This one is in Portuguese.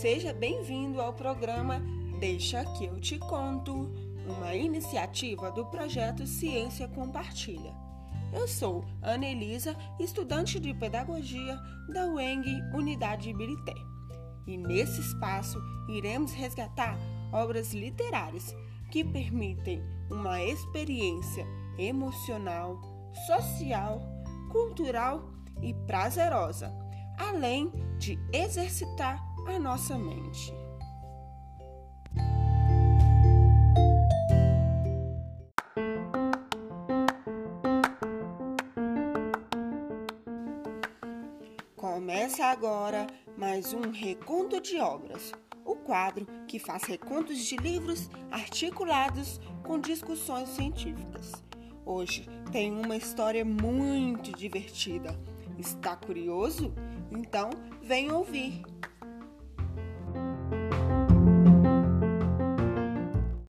Seja bem-vindo ao programa Deixa que eu te conto, uma iniciativa do projeto Ciência Compartilha. Eu sou Ana Elisa, estudante de Pedagogia da UENG Unidade Ibirité. E nesse espaço iremos resgatar obras literárias que permitem uma experiência emocional, social, cultural e prazerosa, além de exercitar a nossa mente. Começa agora mais um Reconto de Obras, o quadro que faz recontos de livros articulados com discussões científicas. Hoje tem uma história muito divertida. Está curioso? Então vem ouvir!